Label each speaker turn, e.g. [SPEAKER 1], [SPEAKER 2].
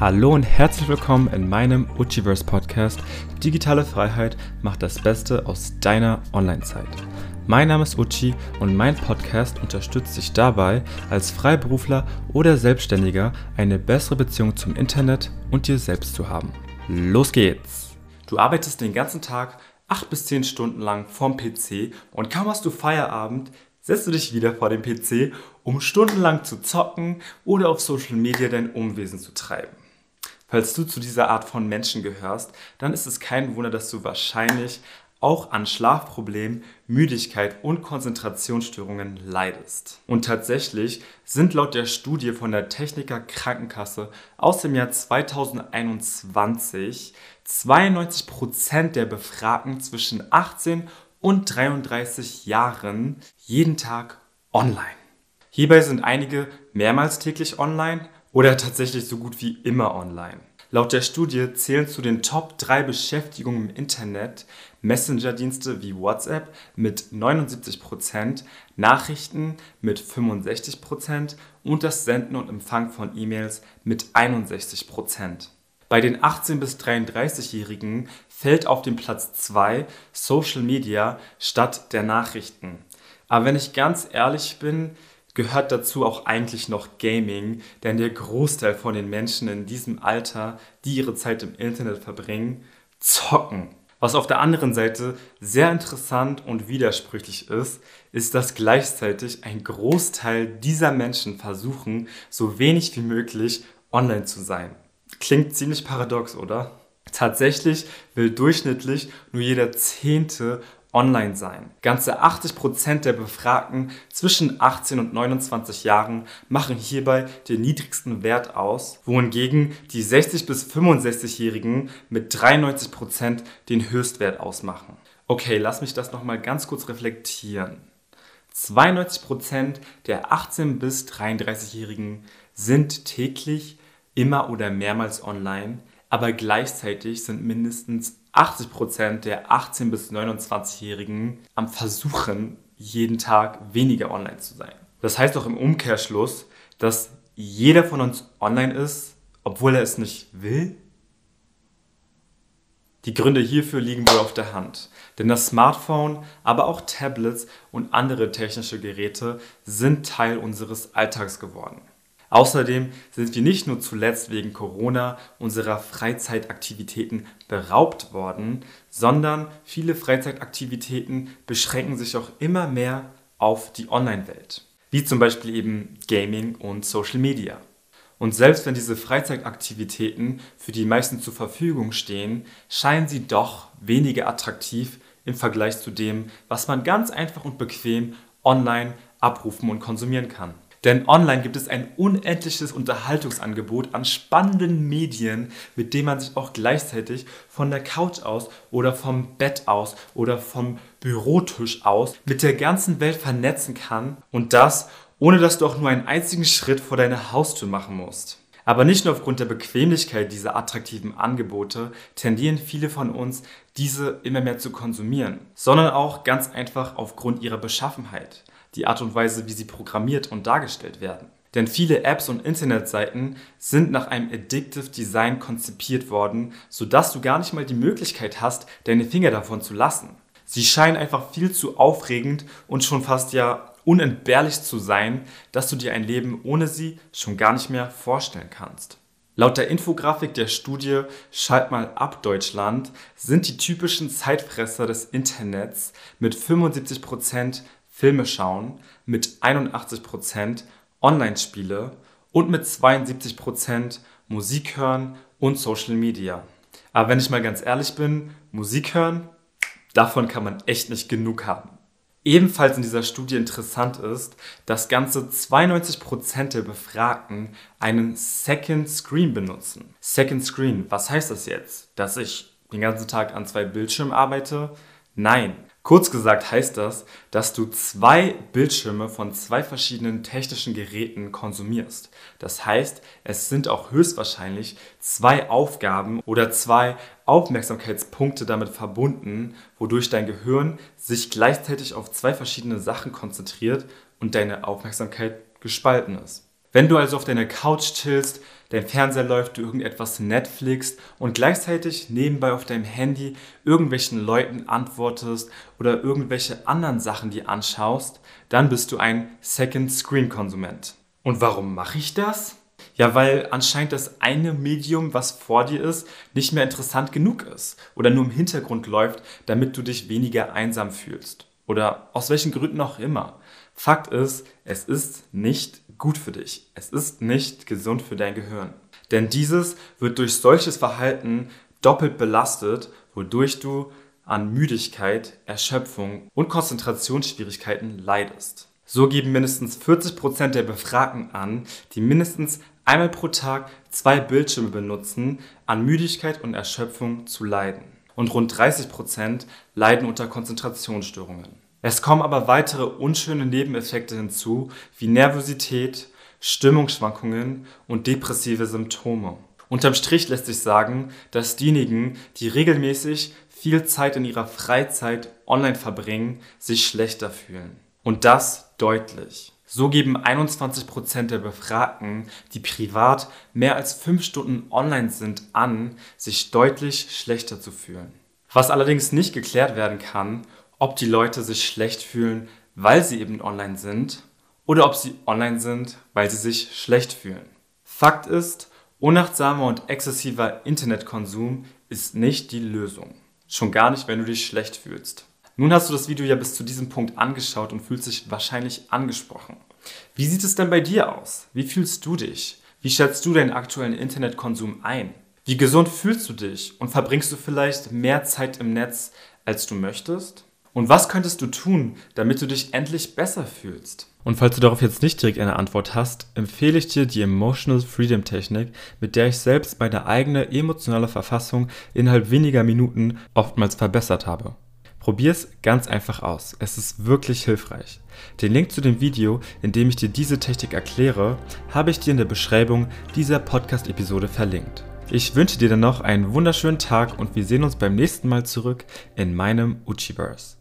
[SPEAKER 1] Hallo und herzlich willkommen in meinem Uchiverse Podcast. Digitale Freiheit macht das Beste aus deiner Online-Zeit. Mein Name ist Uchi und mein Podcast unterstützt dich dabei, als Freiberufler oder Selbstständiger eine bessere Beziehung zum Internet und dir selbst zu haben. Los geht's! Du arbeitest den ganzen Tag 8 bis 10 Stunden lang vorm PC und kaum hast du Feierabend, setzt du dich wieder vor den PC, um stundenlang zu zocken oder auf Social Media dein Umwesen zu treiben. Falls du zu dieser Art von Menschen gehörst, dann ist es kein Wunder, dass du wahrscheinlich auch an Schlafproblemen, Müdigkeit und Konzentrationsstörungen leidest. Und tatsächlich sind laut der Studie von der Techniker Krankenkasse aus dem Jahr 2021 92 Prozent der Befragten zwischen 18 und 33 Jahren jeden Tag online. Hierbei sind einige mehrmals täglich online oder tatsächlich so gut wie immer online. Laut der Studie zählen zu den Top 3 Beschäftigungen im Internet Messenger-Dienste wie WhatsApp mit 79%, Nachrichten mit 65% und das Senden und Empfang von E-Mails mit 61%. Bei den 18- bis 33-Jährigen fällt auf den Platz 2 Social Media statt der Nachrichten. Aber wenn ich ganz ehrlich bin, gehört dazu auch eigentlich noch Gaming, denn der Großteil von den Menschen in diesem Alter, die ihre Zeit im Internet verbringen, zocken. Was auf der anderen Seite sehr interessant und widersprüchlich ist, ist, dass gleichzeitig ein Großteil dieser Menschen versuchen, so wenig wie möglich online zu sein. Klingt ziemlich paradox, oder? Tatsächlich will durchschnittlich nur jeder Zehnte online sein. Ganze 80% der Befragten zwischen 18 und 29 Jahren machen hierbei den niedrigsten Wert aus, wohingegen die 60 bis 65-Jährigen mit 93% den Höchstwert ausmachen. Okay, lass mich das nochmal ganz kurz reflektieren. 92% der 18 bis 33-Jährigen sind täglich immer oder mehrmals online, aber gleichzeitig sind mindestens 80% der 18- bis 29-Jährigen am Versuchen, jeden Tag weniger online zu sein. Das heißt auch im Umkehrschluss, dass jeder von uns online ist, obwohl er es nicht will. Die Gründe hierfür liegen wohl auf der Hand. Denn das Smartphone, aber auch Tablets und andere technische Geräte sind Teil unseres Alltags geworden. Außerdem sind wir nicht nur zuletzt wegen Corona unserer Freizeitaktivitäten beraubt worden, sondern viele Freizeitaktivitäten beschränken sich auch immer mehr auf die Online-Welt, wie zum Beispiel eben Gaming und Social Media. Und selbst wenn diese Freizeitaktivitäten für die meisten zur Verfügung stehen, scheinen sie doch weniger attraktiv im Vergleich zu dem, was man ganz einfach und bequem online abrufen und konsumieren kann. Denn online gibt es ein unendliches Unterhaltungsangebot an spannenden Medien, mit denen man sich auch gleichzeitig von der Couch aus oder vom Bett aus oder vom Bürotisch aus mit der ganzen Welt vernetzen kann und das, ohne dass du auch nur einen einzigen Schritt vor deine Haustür machen musst. Aber nicht nur aufgrund der Bequemlichkeit dieser attraktiven Angebote tendieren viele von uns, diese immer mehr zu konsumieren, sondern auch ganz einfach aufgrund ihrer Beschaffenheit die Art und Weise, wie sie programmiert und dargestellt werden. Denn viele Apps und Internetseiten sind nach einem Addictive Design konzipiert worden, sodass du gar nicht mal die Möglichkeit hast, deine Finger davon zu lassen. Sie scheinen einfach viel zu aufregend und schon fast ja unentbehrlich zu sein, dass du dir ein Leben ohne sie schon gar nicht mehr vorstellen kannst. Laut der Infografik der Studie Schalt mal ab Deutschland sind die typischen Zeitfresser des Internets mit 75% Filme schauen mit 81%, Online-Spiele und mit 72% Musik hören und Social Media. Aber wenn ich mal ganz ehrlich bin, Musik hören, davon kann man echt nicht genug haben. Ebenfalls in dieser Studie interessant ist, dass ganze 92% der Befragten einen Second Screen benutzen. Second Screen, was heißt das jetzt? Dass ich den ganzen Tag an zwei Bildschirmen arbeite? Nein, Kurz gesagt heißt das, dass du zwei Bildschirme von zwei verschiedenen technischen Geräten konsumierst. Das heißt, es sind auch höchstwahrscheinlich zwei Aufgaben oder zwei Aufmerksamkeitspunkte damit verbunden, wodurch dein Gehirn sich gleichzeitig auf zwei verschiedene Sachen konzentriert und deine Aufmerksamkeit gespalten ist. Wenn du also auf deiner Couch chillst, dein Fernseher läuft, du irgendetwas Netflix und gleichzeitig nebenbei auf deinem Handy irgendwelchen Leuten antwortest oder irgendwelche anderen Sachen dir anschaust, dann bist du ein Second Screen Konsument. Und warum mache ich das? Ja, weil anscheinend das eine Medium, was vor dir ist, nicht mehr interessant genug ist oder nur im Hintergrund läuft, damit du dich weniger einsam fühlst. Oder aus welchen Gründen auch immer. Fakt ist, es ist nicht gut für dich. Es ist nicht gesund für dein Gehirn. Denn dieses wird durch solches Verhalten doppelt belastet, wodurch du an Müdigkeit, Erschöpfung und Konzentrationsschwierigkeiten leidest. So geben mindestens 40 Prozent der Befragten an, die mindestens einmal pro Tag zwei Bildschirme benutzen, an Müdigkeit und Erschöpfung zu leiden. Und rund 30 Prozent leiden unter Konzentrationsstörungen. Es kommen aber weitere unschöne Nebeneffekte hinzu, wie Nervosität, Stimmungsschwankungen und depressive Symptome. Unterm Strich lässt sich sagen, dass diejenigen, die regelmäßig viel Zeit in ihrer Freizeit online verbringen, sich schlechter fühlen. Und das deutlich. So geben 21% der Befragten, die privat mehr als 5 Stunden online sind, an, sich deutlich schlechter zu fühlen. Was allerdings nicht geklärt werden kann, ob die Leute sich schlecht fühlen, weil sie eben online sind, oder ob sie online sind, weil sie sich schlecht fühlen. Fakt ist, unachtsamer und exzessiver Internetkonsum ist nicht die Lösung. Schon gar nicht, wenn du dich schlecht fühlst. Nun hast du das Video ja bis zu diesem Punkt angeschaut und fühlst dich wahrscheinlich angesprochen. Wie sieht es denn bei dir aus? Wie fühlst du dich? Wie schätzt du deinen aktuellen Internetkonsum ein? Wie gesund fühlst du dich und verbringst du vielleicht mehr Zeit im Netz, als du möchtest? Und was könntest du tun, damit du dich endlich besser fühlst? Und falls du darauf jetzt nicht direkt eine Antwort hast, empfehle ich dir die Emotional Freedom Technik, mit der ich selbst meine eigene emotionale Verfassung innerhalb weniger Minuten oftmals verbessert habe. Probier es ganz einfach aus. Es ist wirklich hilfreich. Den Link zu dem Video, in dem ich dir diese Technik erkläre, habe ich dir in der Beschreibung dieser Podcast-Episode verlinkt. Ich wünsche dir dann noch einen wunderschönen Tag und wir sehen uns beim nächsten Mal zurück in meinem Uchiverse.